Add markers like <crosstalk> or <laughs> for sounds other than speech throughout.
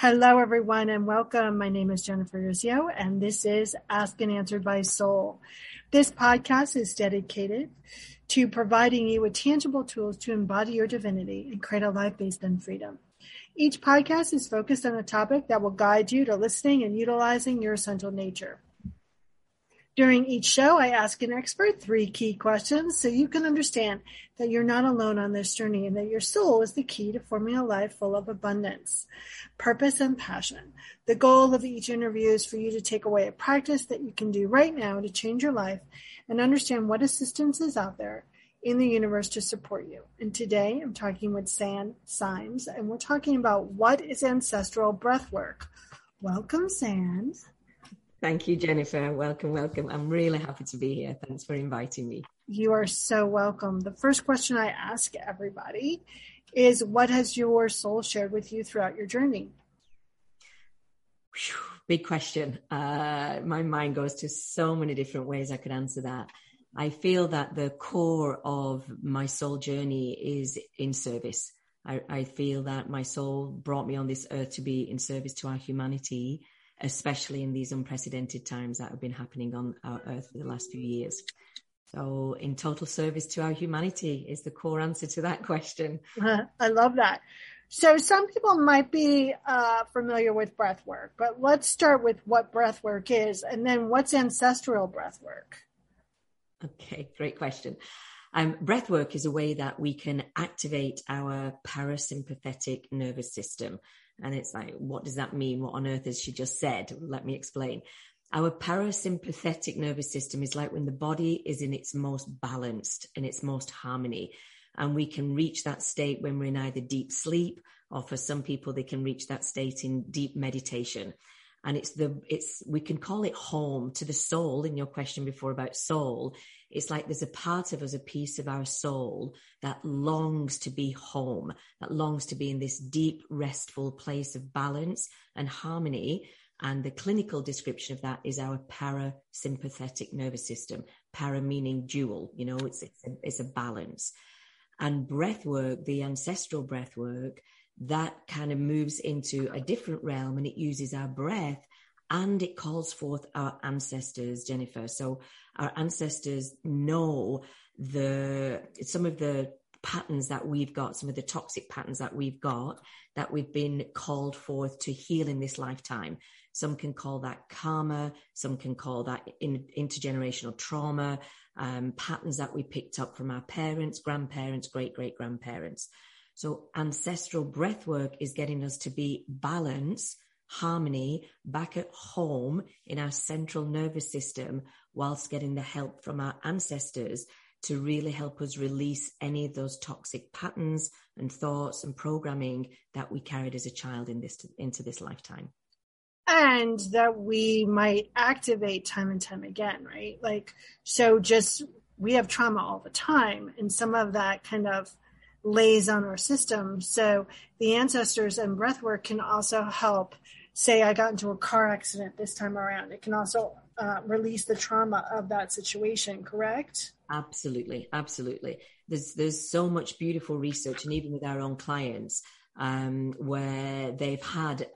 Hello, everyone, and welcome. My name is Jennifer Urezzio, and this is Asked and Answered by Soul. This podcast is dedicated to providing you with tangible tools to embody your divinity and create a life based on freedom. Each podcast is focused on a topic that will guide you to listening and utilizing your essential nature. During each show, I ask an expert three key questions so you can understand that you're not alone on this journey and that your soul is the key to forming a life full of abundance, purpose, and passion. The goal of each interview is for you to take away a practice that you can do right now to change your life and understand what assistance is out there in the universe to support you. And today I'm talking with Sand Symes and we're talking about what is ancestral breath work. Welcome, Sand. Thank you, Jennifer. Welcome, welcome. I'm really happy to be here. Thanks for inviting me. You are so welcome. The first question I ask everybody is what has your soul shared with you throughout your journey? Whew, big question. Uh, my mind goes to so many different ways I could answer that. I feel that the core of my soul journey is in service. I, I feel that my soul brought me on this earth to be in service to our humanity especially in these unprecedented times that have been happening on our earth for the last few years. So, in total service to our humanity is the core answer to that question. <laughs> I love that. So, some people might be uh, familiar with breath work, but let's start with what breath work is and then what's ancestral breath work? Okay, great question. Um, breath work is a way that we can activate our parasympathetic nervous system. And it's like, what does that mean? What on earth has she just said? Let me explain. Our parasympathetic nervous system is like when the body is in its most balanced, in its most harmony. And we can reach that state when we're in either deep sleep, or for some people, they can reach that state in deep meditation. And it's the, it's, we can call it home to the soul in your question before about soul it's like there's a part of us, a piece of our soul that longs to be home, that longs to be in this deep, restful place of balance and harmony. And the clinical description of that is our parasympathetic nervous system. Para meaning dual, you know, it's, it's, a, it's a balance. And breath work, the ancestral breath work, that kind of moves into a different realm and it uses our breath and it calls forth our ancestors, Jennifer. So our ancestors know the some of the patterns that we've got, some of the toxic patterns that we've got that we've been called forth to heal in this lifetime. Some can call that karma, some can call that in, intergenerational trauma, um, patterns that we picked up from our parents, grandparents, great great grandparents. So ancestral breath work is getting us to be balanced harmony back at home in our central nervous system whilst getting the help from our ancestors to really help us release any of those toxic patterns and thoughts and programming that we carried as a child in this into this lifetime. And that we might activate time and time again right? Like so just we have trauma all the time and some of that kind of lays on our system. So the ancestors and breath work can also help say I got into a car accident this time around. It can also uh, release the trauma of that situation, correct? Absolutely, absolutely. There's there's so much beautiful research, and even with our own clients, um, where they've had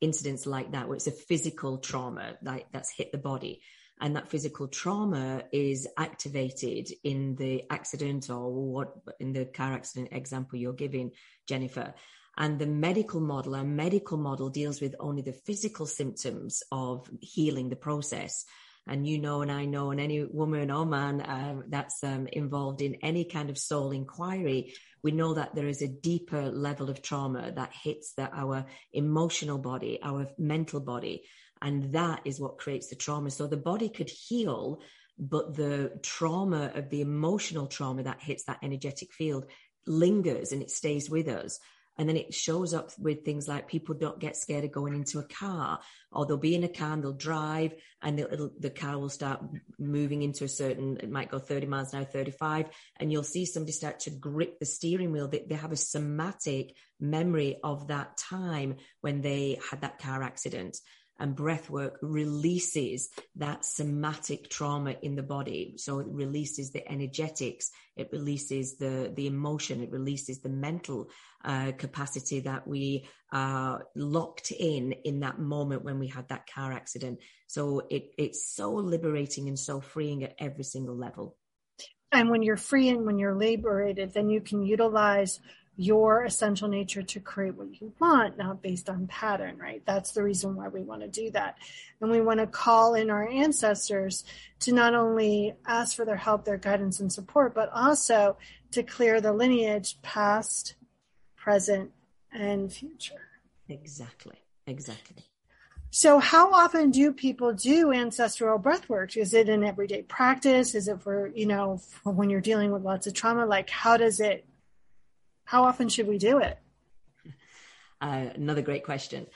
incidents like that, where it's a physical trauma that's hit the body, and that physical trauma is activated in the accident or what in the car accident example you're giving, Jennifer And the medical model, our medical model deals with only the physical symptoms of healing the process. And you know, and I know, and any woman or man uh, that's um, involved in any kind of soul inquiry, we know that there is a deeper level of trauma that hits the, our emotional body, our mental body. And that is what creates the trauma. So the body could heal, but the trauma of the emotional trauma that hits that energetic field lingers and it stays with us. And then it shows up with things like people don't get scared of going into a car, or they'll be in a car and they'll drive, and the car will start moving into a certain, it might go 30 miles an hour, 35, and you'll see somebody start to grip the steering wheel. They, they have a somatic memory of that time when they had that car accident and breath work releases that somatic trauma in the body. So it releases the energetics, it releases the, the emotion, it releases the mental uh, capacity that we are locked in in that moment when we had that car accident. So it, it's so liberating and so freeing at every single level. And when you're free and when you're liberated, then you can utilize your essential nature to create what you want, not based on pattern, right? That's the reason why we want to do that. And we want to call in our ancestors to not only ask for their help, their guidance and support, but also to clear the lineage past, present, and future. Exactly. Exactly. So how often do people do ancestral breath work? Is it an everyday practice? Is it for, you know, for when you're dealing with lots of trauma? Like how does it how often should we do it? <laughs> Uh, another great question.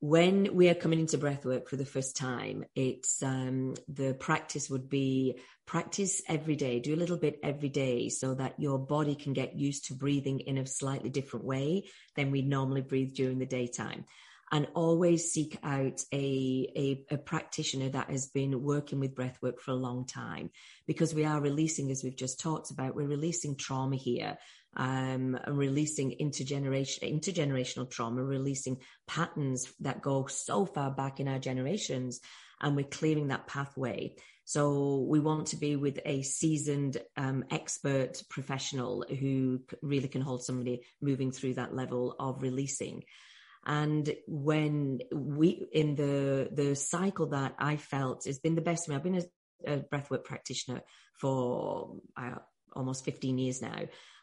When we are coming into breathwork for the first time, it's um, the practice would be practice every day, do a little bit every day so that your body can get used to breathing in a slightly different way than we normally breathe during the daytime and always seek out a, a, a, practitioner that has been working with breathwork for a long time because we are releasing, as we've just talked about, we're releasing trauma here um, releasing intergeneration, intergenerational trauma, releasing patterns that go so far back in our generations, and we're clearing that pathway. So we want to be with a seasoned um, expert professional who really can hold somebody moving through that level of releasing. And when we in the the cycle that I felt has been the best for me, I've been a, a breathwork practitioner for uh, almost 15 years now.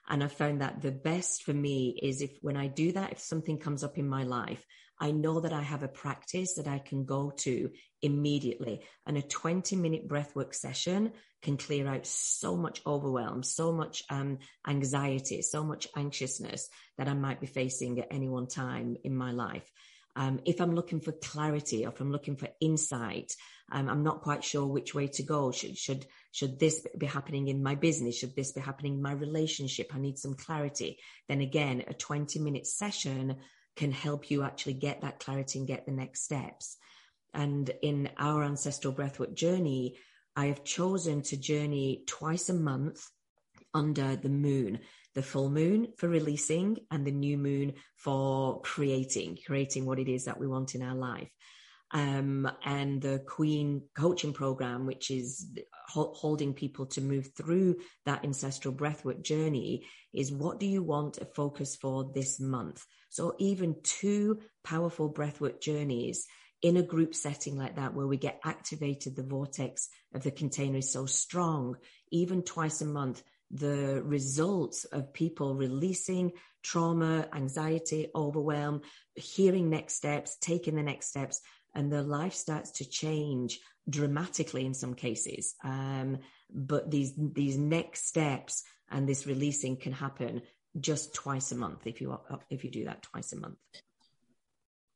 And I found that the best for me is if when I do that, if something comes up in my life, I know that I have a practice that I can go to immediately. And a 20 minute breathwork session can clear out so much overwhelm, so much um, anxiety, so much anxiousness that I might be facing at any one time in my life. Um, if I'm looking for clarity or if I'm looking for insight, um, I'm not quite sure which way to go. Should, should, should this be happening in my business? Should this be happening in my relationship? I need some clarity. Then again, a 20 minute session can help you actually get that clarity and get the next steps. And in our ancestral breathwork journey, I have chosen to journey twice a month under the moon the full moon for releasing and the new moon for creating, creating what it is that we want in our life. Um, and the Queen coaching program, which is ho- holding people to move through that ancestral breathwork journey, is what do you want a focus for this month? So even two powerful breathwork journeys in a group setting like that, where we get activated, the vortex of the container is so strong, even twice a month, the results of people releasing trauma, anxiety, overwhelm, hearing next steps, taking the next steps, and their life starts to change dramatically in some cases. Um, but these these next steps and this releasing can happen just twice a month if you if you do that twice a month.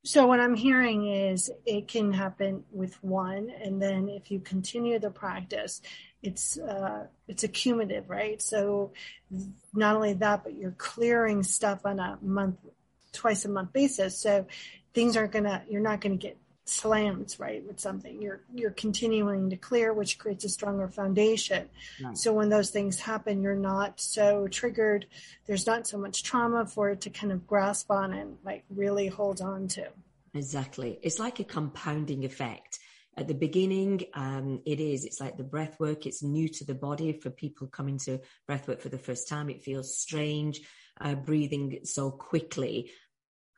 So what I'm hearing is it can happen with one, and then if you continue the practice, it's uh, it's accumulative, right? So not only that, but you're clearing stuff on a month, twice a month basis. So things aren't gonna, you're not gonna get slammed right with something. You're you're continuing to clear which creates a stronger foundation. Right. so when those things happen you're not so triggered. There's not so much trauma for it to kind of grasp on and like really hold on to. Exactly. It's like a compounding effect. At the beginning um, it is. It's like the breath work. It's new to the body. For people coming to breath work for the first time it feels strange uh, breathing so quickly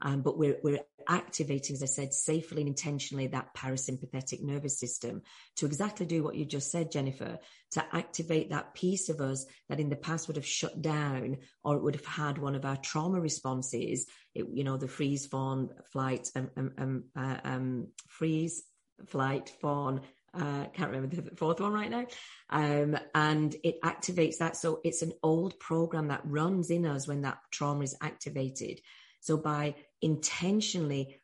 Um, but we're, we're activating, as I said, safely and intentionally that parasympathetic nervous system to exactly do what you just said, Jennifer, to activate that piece of us that in the past would have shut down or it would have had one of our trauma responses, it, you know, the freeze, fawn, flight, um, um, um, uh, um freeze, flight, fawn, uh, can't remember the fourth one right now. Um, and it activates that. So it's an old program that runs in us when that trauma is activated. So by intentionally,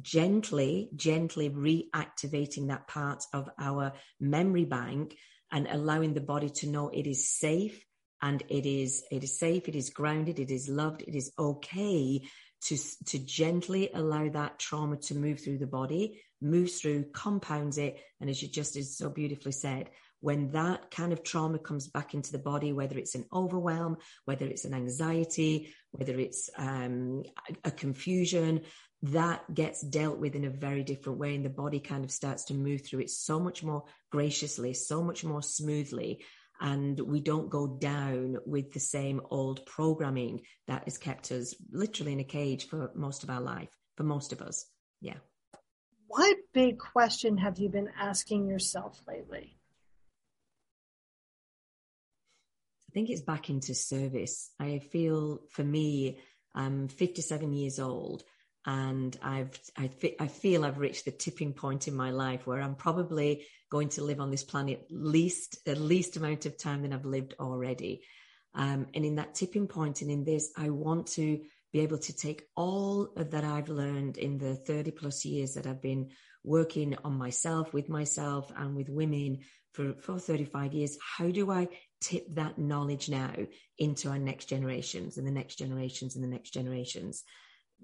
gently, gently reactivating that part of our memory bank and allowing the body to know it is safe and it is, it is safe, it is grounded, it is loved, it is okay to, to gently allow that trauma to move through the body, moves through, compounds it. And as you just as so beautifully said, when that kind of trauma comes back into the body, whether it's an overwhelm, whether it's an anxiety, whether it's um, a confusion, that gets dealt with in a very different way. And the body kind of starts to move through it so much more graciously, so much more smoothly. And we don't go down with the same old programming that has kept us literally in a cage for most of our life, for most of us. Yeah. What big question have you been asking yourself lately? I think it's back into service. I feel for me, I'm 57 years old and I've, I, I feel I've reached the tipping point in my life where I'm probably going to live on this planet at least, the least amount of time than I've lived already. Um, and in that tipping point and in this, I want to be able to take all of that I've learned in the 30 plus years that I've been working on myself, with myself, and with women for, for 35 years. How do I tip that knowledge now into our next generations and the next generations and the next generations?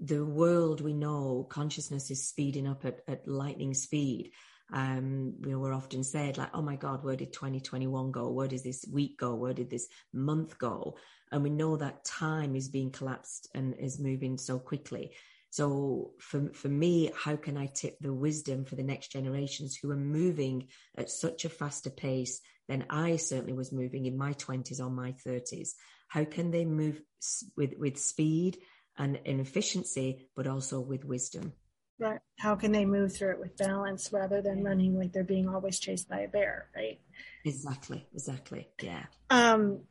The world we know, consciousness is speeding up at, at lightning speed. Um, you know, we're often said like, oh my God, where did 2021 go? Where does this week go? Where did this month go? And we know that time is being collapsed and is moving so quickly. So for, for me, how can I tip the wisdom for the next generations who are moving at such a faster pace than I certainly was moving in my 20s or my 30s? How can they move with, with speed and, and efficiency, but also with wisdom? Right. How can they move through it with balance rather than running like they're being always chased by a bear, right? Exactly. Exactly. Yeah. Um,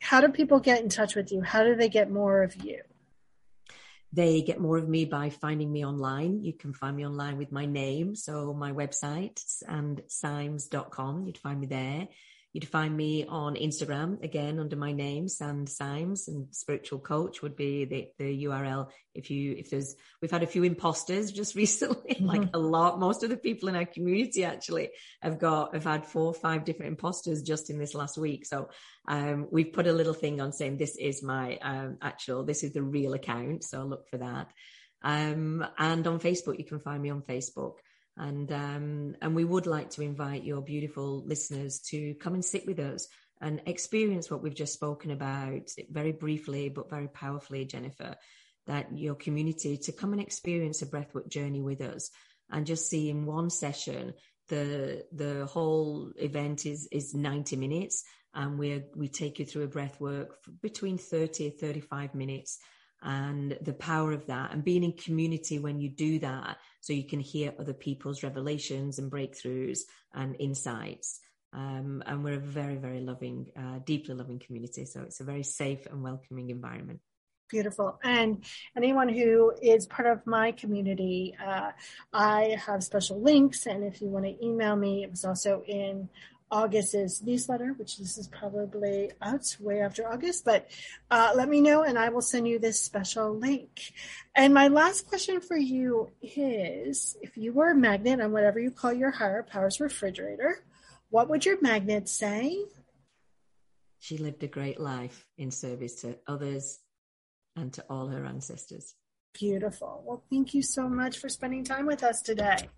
how do people get in touch with you? How do they get more of you? They get more of me by finding me online. You can find me online with my name. So my website sandsymes.com. You'd find me there. You'd find me on Instagram again under my name, Sand Symes, and spiritual coach would be the, the URL. If you, if there's, we've had a few imposters just <laughs> recently, mm-hmm. like a lot. Most of the people in our community actually have got, have had four or five different imposters just in this last week. So, um, we've put a little thing on saying this is my, um, actual, this is the real account. So look for that. Um, and on Facebook, you can find me on Facebook and um, and we would like to invite your beautiful listeners to come and sit with us and experience what we've just spoken about very briefly but very powerfully jennifer that your community to come and experience a breathwork journey with us and just see in one session the the whole event is is 90 minutes and we we take you through a breath work between 30 and 35 minutes and the power of that and being in community when you do that so you can hear other people's revelations and breakthroughs and insights um, and we're a very very loving uh, deeply loving community so it's a very safe and welcoming environment Beautiful. And anyone who is part of my community, uh, I have special links. And if you want to email me, it was also in August's newsletter, which this is probably out way after August, but uh, let me know and I will send you this special link. And my last question for you is if you were a magnet on whatever you call your higher powers refrigerator, what would your magnet say? She lived a great life in service to others and to all her ancestors. Beautiful. Well, thank you so much for spending time with us today.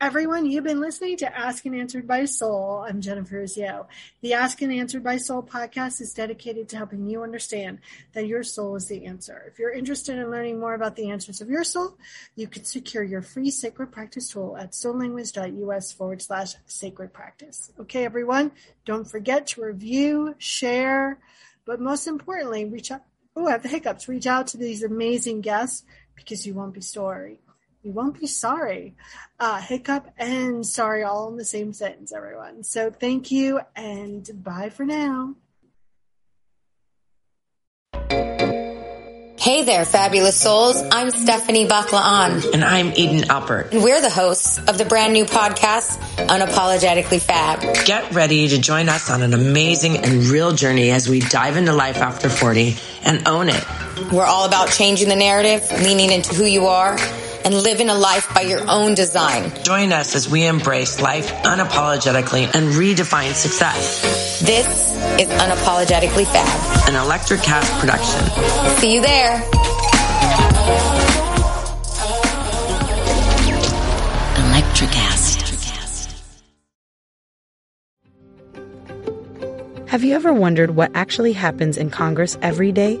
Everyone, you've been listening to Asked and Answered by Soul. I'm Jennifer Urezzio. The Asked and Answered by Soul podcast is dedicated to helping you understand that your soul is the answer. If you're interested in learning more about the answers of your soul, you can secure your free sacred practice tool at soullanguage.us forward slash sacred practice. Okay, everyone, don't forget to review, share, but most importantly, reach out oh, I have the hiccups, reach out to these amazing guests because you won't be sorry. You won't be sorry. Uh, hiccup and sorry all in the same sentence, everyone. So thank you and bye for now. Hey there, fabulous souls. I'm Stephanie Baklaan. And I'm Eden Alpert. And we're the hosts of the brand new podcast, Unapologetically Fab. Get ready to join us on an amazing and real journey as we dive into life after 40 and own it. We're all about changing the narrative, leaning into who you are, and living a life by your own design. Join us as we embrace life unapologetically and redefine success. This is Unapologetically Fab, an Electricast production. See you there. Electricast. Have you ever wondered what actually happens in Congress every day?